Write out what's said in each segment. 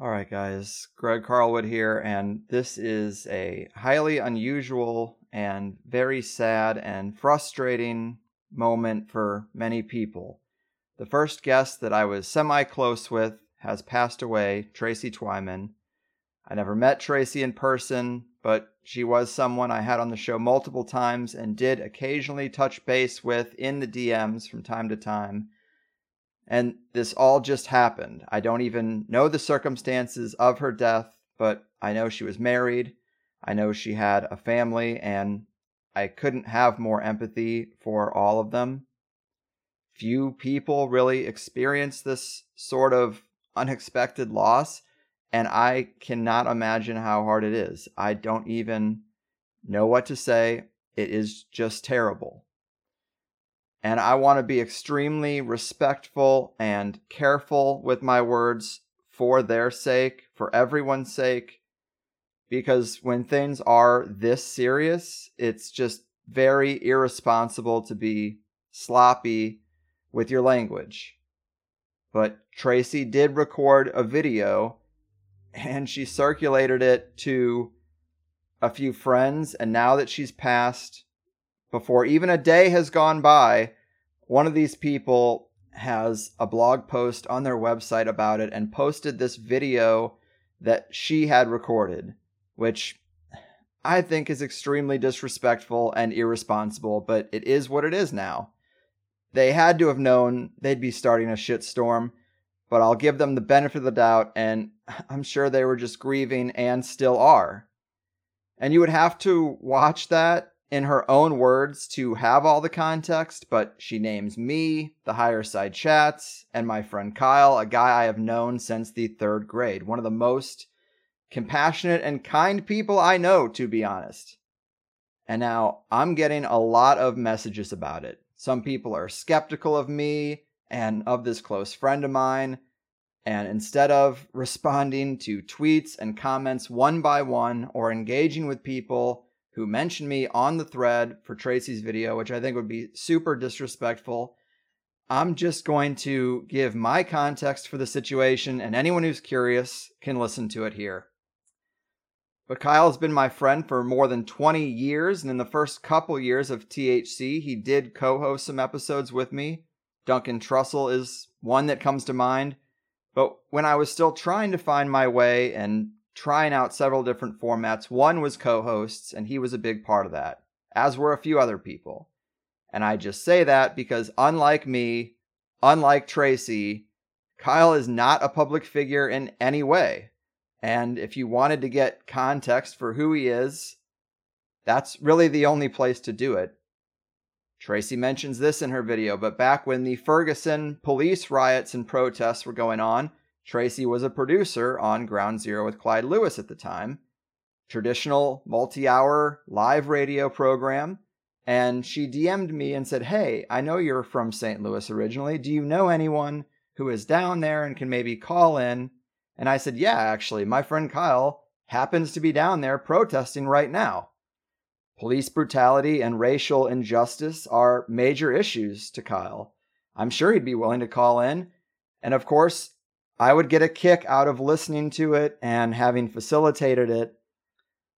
All right, guys. Greg Carlwood here, and this is a highly unusual and very sad and frustrating moment for many people. The first guest that I was semi close with has passed away, Tracy Twyman. I never met Tracy in person, but she was someone I had on the show multiple times and did occasionally touch base with in the DMs from time to time. And this all just happened. I don't even know the circumstances of her death, but I know she was married. I know she had a family, and I couldn't have more empathy for all of them. Few people really experience this sort of unexpected loss, and I cannot imagine how hard it is. I don't even know what to say. It is just terrible. And I want to be extremely respectful and careful with my words for their sake, for everyone's sake, because when things are this serious, it's just very irresponsible to be sloppy with your language. But Tracy did record a video and she circulated it to a few friends. And now that she's passed, before even a day has gone by, one of these people has a blog post on their website about it and posted this video that she had recorded, which I think is extremely disrespectful and irresponsible, but it is what it is now. They had to have known they'd be starting a shitstorm, but I'll give them the benefit of the doubt, and I'm sure they were just grieving and still are. And you would have to watch that in her own words to have all the context, but she names me, the Higherside Chats, and my friend Kyle, a guy I have known since the third grade. One of the most compassionate and kind people I know, to be honest. And now I'm getting a lot of messages about it. Some people are skeptical of me and of this close friend of mine. And instead of responding to tweets and comments one by one or engaging with people who mentioned me on the thread for Tracy's video, which I think would be super disrespectful, I'm just going to give my context for the situation, and anyone who's curious can listen to it here. But Kyle's been my friend for more than 20 years, and in the first couple years of THC, he did co host some episodes with me. Duncan Trussell is one that comes to mind. But when I was still trying to find my way and trying out several different formats, one was co hosts, and he was a big part of that, as were a few other people. And I just say that because, unlike me, unlike Tracy, Kyle is not a public figure in any way. And if you wanted to get context for who he is, that's really the only place to do it. Tracy mentions this in her video, but back when the Ferguson police riots and protests were going on, Tracy was a producer on Ground Zero with Clyde Lewis at the time, traditional multi hour live radio program. And she DM'd me and said, Hey, I know you're from St. Louis originally. Do you know anyone who is down there and can maybe call in and I said, Yeah, actually, my friend Kyle happens to be down there protesting right now. Police brutality and racial injustice are major issues to Kyle. I'm sure he'd be willing to call in. And of course, I would get a kick out of listening to it and having facilitated it.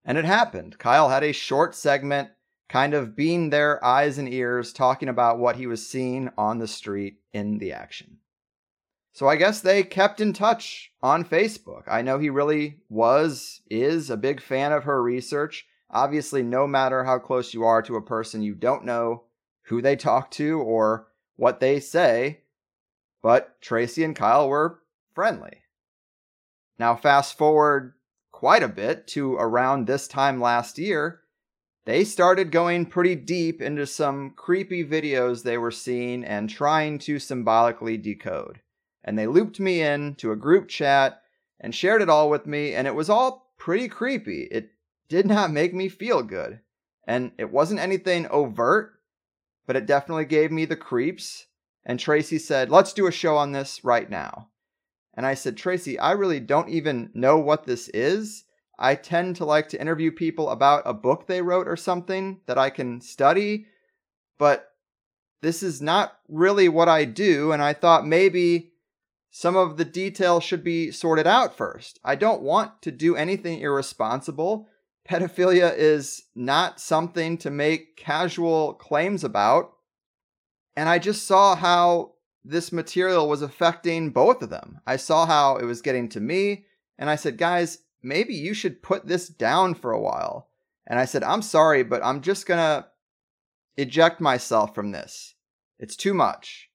And it happened. Kyle had a short segment, kind of being their eyes and ears, talking about what he was seeing on the street in the action. So I guess they kept in touch on Facebook. I know he really was, is a big fan of her research. Obviously, no matter how close you are to a person, you don't know who they talk to or what they say. But Tracy and Kyle were friendly. Now, fast forward quite a bit to around this time last year, they started going pretty deep into some creepy videos they were seeing and trying to symbolically decode and they looped me in to a group chat and shared it all with me, and it was all pretty creepy. It did not make me feel good. And it wasn't anything overt, but it definitely gave me the creeps. And Tracy said, Let's do a show on this right now. And I said, Tracy, I really don't even know what this is. I tend to like to interview people about a book they wrote or something that I can study, but this is not really what I do. And I thought maybe some of the details should be sorted out first. I don't want to do anything irresponsible. Pedophilia is not something to make casual claims about. And I just saw how this material was affecting both of them. I saw how it was getting to me, and I said, guys, maybe you should put this down for a while. And I said, I'm sorry, but I'm just gonna eject myself from this. It's too much.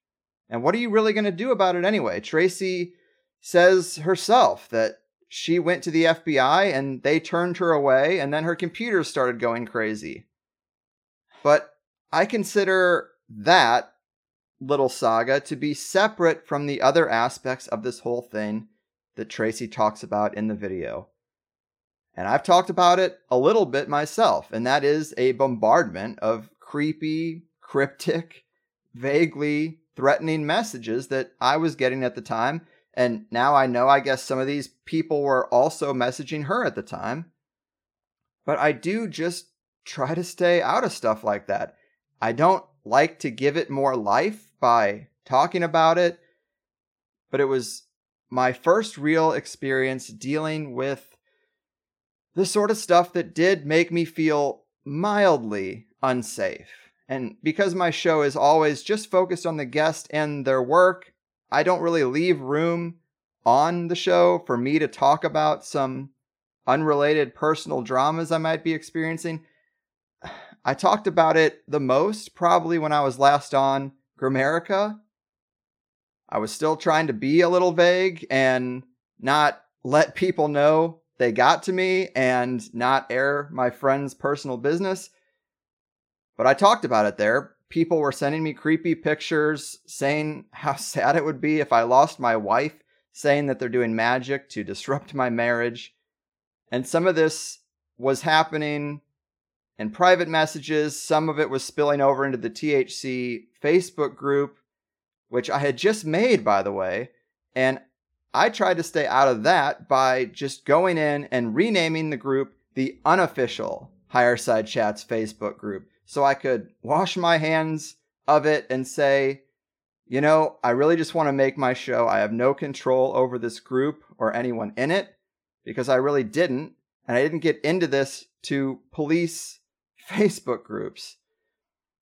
And what are you really to do about it anyway? Tracy says herself that she went to the FBI and they turned her away, and then her computer started going crazy. But I consider that little saga to be separate from the other aspects of this whole thing that Tracy talks about in the video. And I've talked about it a little bit myself, and that is a bombardment of creepy, cryptic, vaguely threatening messages that I was getting at the time. And now I know, I guess some of these people were also messaging her at the time. But I do just try to stay out of stuff like that. I don't like to give it more life by talking about it. But it was my first real experience dealing with the sort of stuff that did make me feel mildly unsafe. And because my show is always just focused on the guest and their work, I don't really leave room on the show for me to talk about some unrelated personal dramas I might be experiencing. I talked about it the most probably when I was last on Grimerica. I was still trying to be a little vague and not let people know they got to me and not air my friend's personal business. But I talked about it there. People were sending me creepy pictures saying how sad it would be if I lost my wife, saying that they're doing magic to disrupt my marriage. And some of this was happening in private messages. Some of it was spilling over into the THC Facebook group, which I had just made, by the way. And I tried to stay out of that by just going in and renaming the group the unofficial Higherside Chats Facebook group so I could wash my hands of it and say, you know, I really just want to make my show. I have no control over this group or anyone in it because I really didn't. And I didn't get into this to police Facebook groups.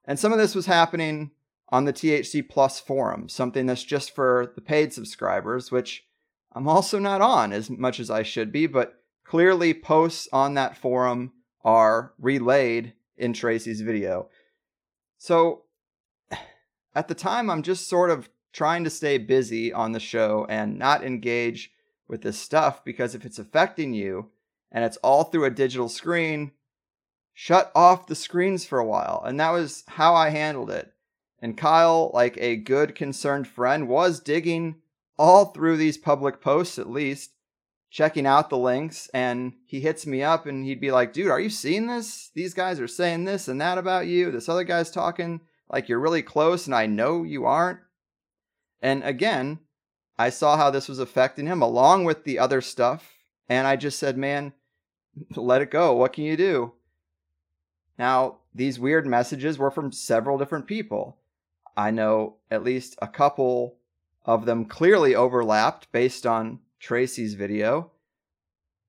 And some of this was happening on the THC Plus forum, something that's just for the paid subscribers, which I'm also not on as much as I should be, but clearly posts on that forum are relayed in Tracy's video. So at the time, I'm just sort of trying to stay busy on the show and not engage with this stuff because if it's affecting you and it's all through a digital screen, shut off the screens for a while. And that was how I handled it. And Kyle, like a good concerned friend, was digging all through these public posts at least checking out the links and he hits me up and he'd be like, dude, are you seeing this? These guys are saying this and that about you. This other guy's talking like you're really close and I know you aren't. And again, I saw how this was affecting him along with the other stuff. And I just said, man, let it go. What can you do? Now, these weird messages were from several different people. I know at least a couple of them clearly overlapped based on Tracy's video.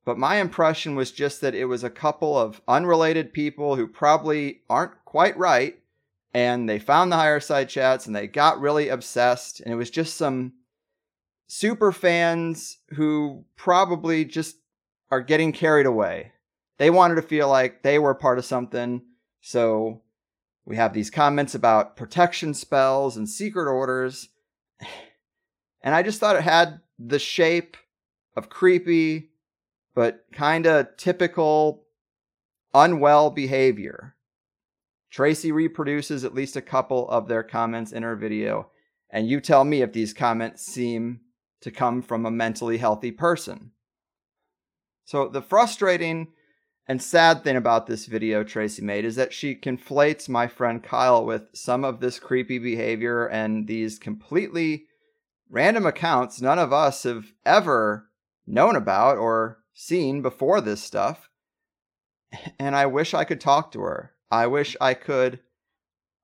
But my impression was just that it was a couple of unrelated people who probably aren't quite right. And they found the Higherside Chats and they got really obsessed. And it was just some super fans who probably just are getting carried away. They wanted to feel like they were part of something. So we have these comments about protection spells and secret orders. And I just thought it had the shape of creepy, but kind of typical unwell behavior. Tracy reproduces at least a couple of their comments in her video, and you tell me if these comments seem to come from a mentally healthy person. So, the frustrating and sad thing about this video Tracy made is that she conflates my friend Kyle with some of this creepy behavior and these completely random accounts none of us have ever known about or seen before this stuff. And I wish I could talk to her. I wish I could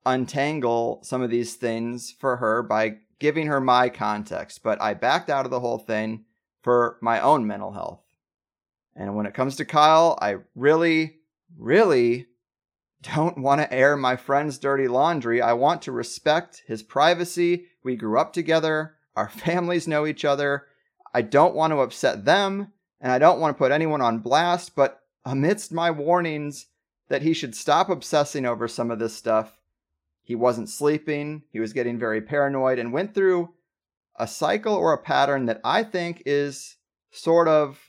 untangle some of these things for her by giving her my context, but I backed out of the whole thing for my own mental health. And when it comes to Kyle, I really, really don't want to air my friend's dirty laundry. I want to respect his privacy. We grew up together, our families know each other. I don't want to upset them, and I don't want to put anyone on blast, but amidst my warnings that he should stop obsessing over some of this stuff, he wasn't sleeping, he was getting very paranoid, and went through a cycle or a pattern that I think is sort of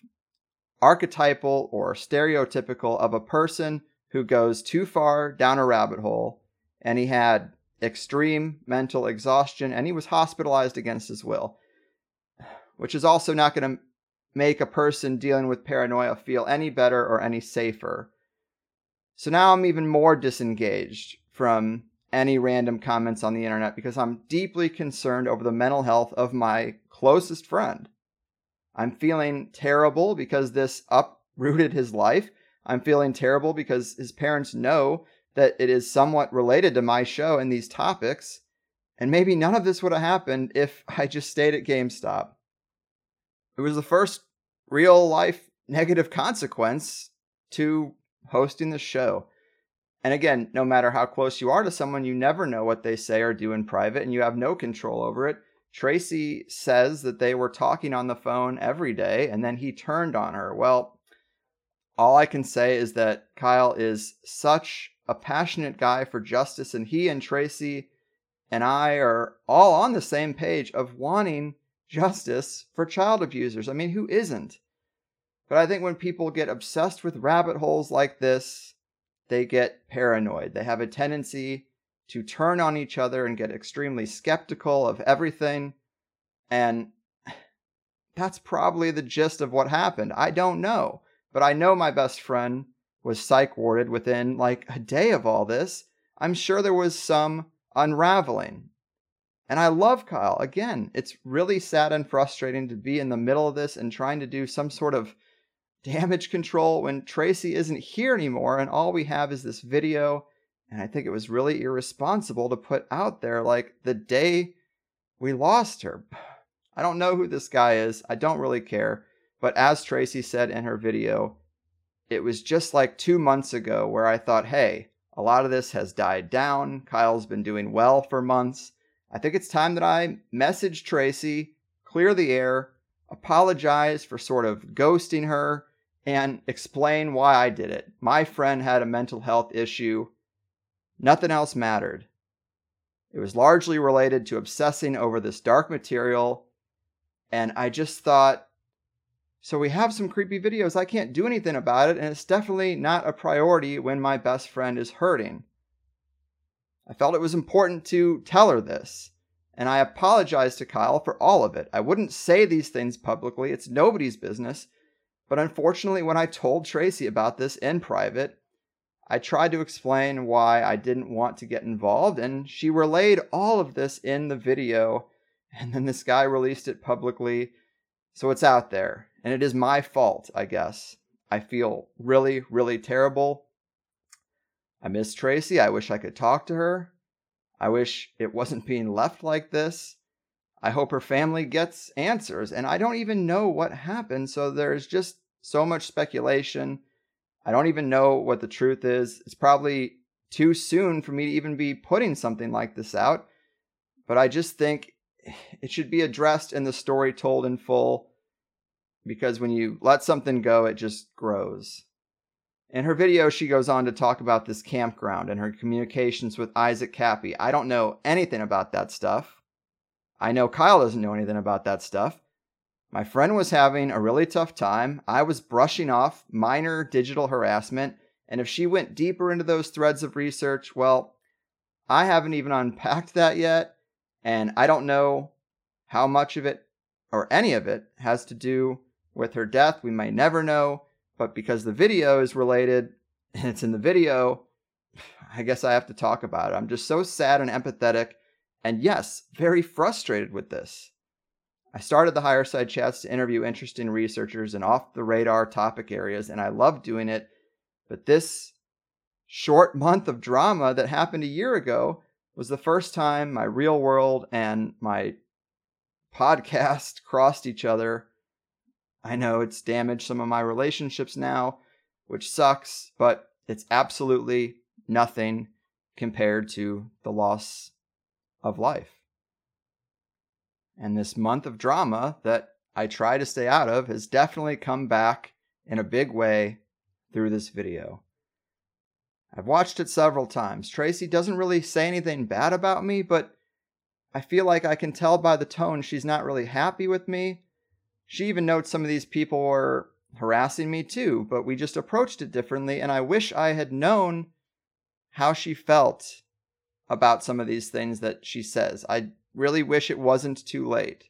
archetypal or stereotypical of a person who goes too far down a rabbit hole. And he had extreme mental exhaustion and he was hospitalized against his will, which is also not going to make a person dealing with paranoia feel any better or any safer. So now I'm even more disengaged from any random comments on the internet because I'm deeply concerned over the mental health of my closest friend. I'm feeling terrible because this uprooted his life. I'm feeling terrible because his parents know that it is somewhat related to my show and these topics. And maybe none of this would have happened if I just stayed at GameStop. It was the first real life negative consequence to hosting the show. And again, no matter how close you are to someone, you never know what they say or do in private, and you have no control over it. Tracy says that they were talking on the phone every day, and then he turned on her. Well, all I can say is that Kyle is such a passionate guy for justice, and he and Tracy and I are all on the same page of wanting justice for child abusers. I mean, who isn't? But I think when people get obsessed with rabbit holes like this, they get paranoid. They have a tendency to turn on each other and get extremely skeptical of everything. And that's probably the gist of what happened. I don't know. But I know my best friend was psych warded within like a day of all this. I'm sure there was some unraveling. And I love Kyle. Again, it's really sad and frustrating to be in the middle of this and trying to do some sort of damage control when Tracy isn't here anymore and all we have is this video. And I think it was really irresponsible to put out there like the day we lost her. I don't know who this guy is. I don't really care. But as Tracy said in her video, it was just like two months ago where I thought, hey, a lot of this has died down. Kyle's been doing well for months. I think it's time that I message Tracy, clear the air, apologize for sort of ghosting her, and explain why I did it. My friend had a mental health issue. Nothing else mattered. It was largely related to obsessing over this dark material. And I just thought, so we have some creepy videos. I can't do anything about it. And it's definitely not a priority when my best friend is hurting. I felt it was important to tell her this. And I apologized to Kyle for all of it. I wouldn't say these things publicly, it's nobody's business. But unfortunately, when I told Tracy about this in private, I tried to explain why I didn't want to get involved, and she relayed all of this in the video. And then this guy released it publicly. So it's out there. And it is my fault, I guess. I feel really, really terrible. I miss Tracy. I wish I could talk to her. I wish it wasn't being left like this. I hope her family gets answers. And I don't even know what happened. So there's just so much speculation. I don't even know what the truth is. It's probably too soon for me to even be putting something like this out. But I just think it should be addressed in the story told in full because when you let something go, it just grows. In her video, she goes on to talk about this campground and her communications with Isaac Kappy. I don't know anything about that stuff. I know Kyle doesn't know anything about that stuff. My friend was having a really tough time. I was brushing off minor digital harassment. And if she went deeper into those threads of research, well, I haven't even unpacked that yet. And I don't know how much of it or any of it has to do with her death. We may never know. But because the video is related and it's in the video, I guess I have to talk about it. I'm just so sad and empathetic and yes, very frustrated with this. I started the Higherside Chats to interview interesting researchers in off the radar topic areas, and I love doing it. But this short month of drama that happened a year ago was the first time my real world and my podcast crossed each other. I know it's damaged some of my relationships now, which sucks, but it's absolutely nothing compared to the loss of life. And this month of drama that I try to stay out of has definitely come back in a big way through this video. I've watched it several times. Tracy doesn't really say anything bad about me, but I feel like I can tell by the tone she's not really happy with me. She even notes some of these people were harassing me too, but we just approached it differently, and I wish I had known how she felt about some of these things that she says. I really wish it wasn't too late.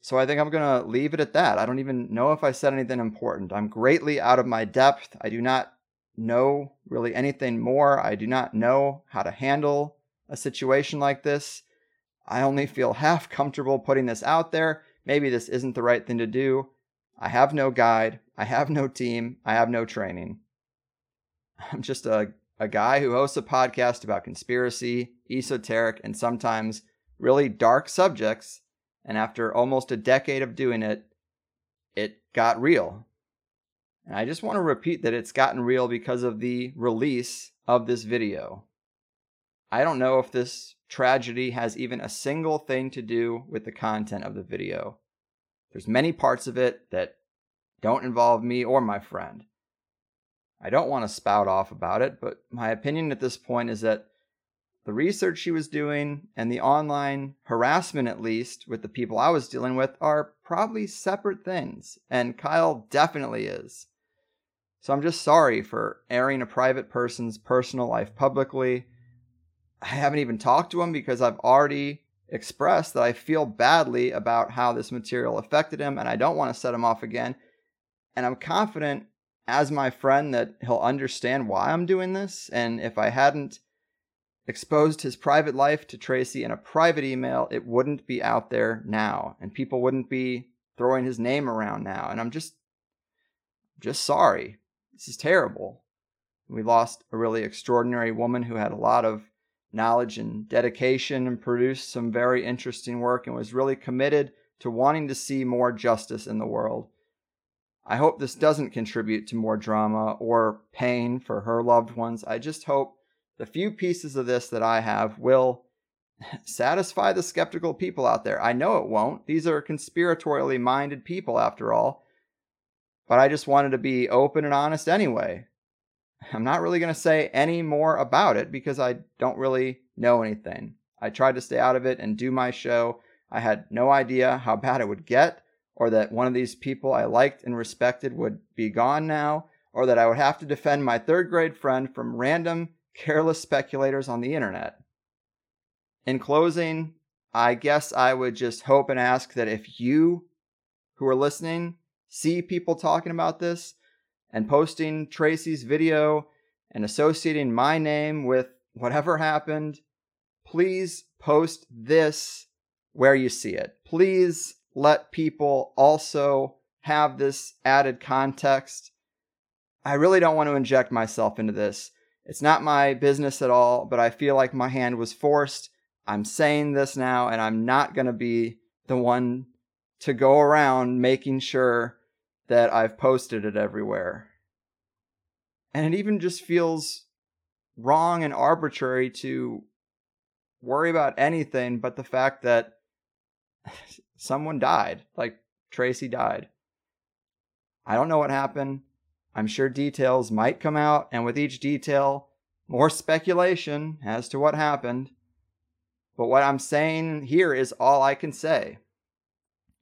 So I think I'm going to leave it at that. I don't even know if I said anything important. I'm greatly out of my depth. I do not know really anything more. I do not know how to handle a situation like this. I only feel half comfortable putting this out there. Maybe this isn't the right thing to do. I have no guide. I have no team. I have no training. I'm just a, a guy who hosts a podcast about conspiracy, esoteric, and sometimes really dark subjects. And after almost a decade of doing it, it got real. And I just want to repeat that it's gotten real because of the release of this video. I don't know if this tragedy has even a single thing to do with the content of the video. There's many parts of it that don't involve me or my friend. I don't want to spout off about it, but my opinion at this point is that the research she was doing and the online harassment, at least, with the people I was dealing with, are probably separate things, and Kyle definitely is. So I'm just sorry for airing a private person's personal life publicly I haven't even talked to him because I've already expressed that I feel badly about how this material affected him and I don't want to set him off again. And I'm confident as my friend that he'll understand why I'm doing this. And if I hadn't exposed his private life to Tracy in a private email, it wouldn't be out there now and people wouldn't be throwing his name around now. And I'm just, just sorry. This is terrible. We lost a really extraordinary woman who had a lot of knowledge and dedication and produced some very interesting work and was really committed to wanting to see more justice in the world. I hope this doesn't contribute to more drama or pain for her loved ones. I just hope the few pieces of this that I have will satisfy the skeptical people out there. I know it won't. These are conspiratorially minded people, after all. But I just wanted to be open and honest anyway. I'm not really going to say any more about it because I don't really know anything. I tried to stay out of it and do my show. I had no idea how bad it would get, or that one of these people I liked and respected would be gone now, or that I would have to defend my third grade friend from random, careless speculators on the internet. In closing, I guess I would just hope and ask that if you who are listening see people talking about this, and posting Tracy's video and associating my name with whatever happened, please post this where you see it. Please let people also have this added context. I really don't want to inject myself into this. It's not my business at all, but I feel like my hand was forced. I'm saying this now, and I'm not going to be the one to go around making sure that I've posted it everywhere. And it even just feels wrong and arbitrary to worry about anything but the fact that someone died. Like Tracy died. I don't know what happened. I'm sure details might come out, and with each detail, more speculation as to what happened. But what I'm saying here is all I can say.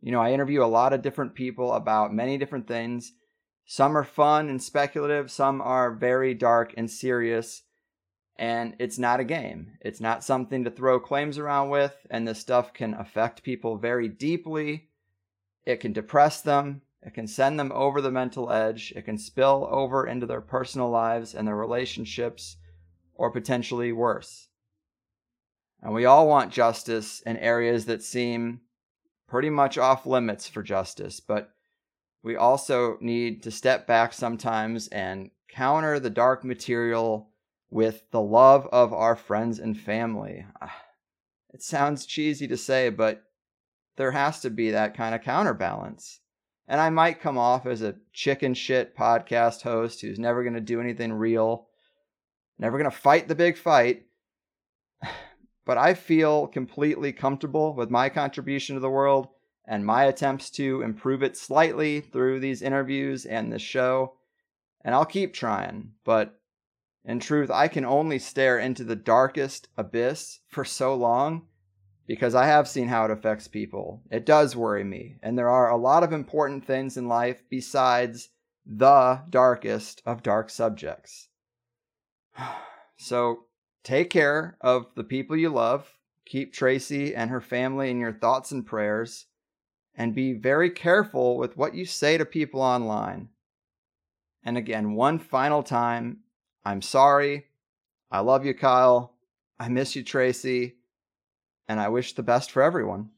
You know, I interview a lot of different people about many different things. Some are fun and speculative, some are very dark and serious. And it's not a game. It's not something to throw claims around with. And this stuff can affect people very deeply. It can depress them. It can send them over the mental edge. It can spill over into their personal lives and their relationships, or potentially worse. And we all want justice in areas that seem pretty much off limits for justice, but we also need to step back sometimes and counter the dark material with the love of our friends and family. Ah, it sounds cheesy to say, but there has to be that kind of counterbalance. And I might come off as a chicken shit podcast host who's never going to do anything real, never going to fight the big fight. But I feel completely comfortable with my contribution to the world and my attempts to improve it slightly through these interviews and this show. And I'll keep trying, but in truth, I can only stare into the darkest abyss for so long because I have seen how it affects people. It does worry me, and there are a lot of important things in life besides the darkest of dark subjects. So take care of the people you love. Keep Tracy and her family in your thoughts and prayers and be very careful with what you say to people online. And again, one final time, I'm sorry. I love you, Kyle. I miss you, Tracy. And I wish the best for everyone.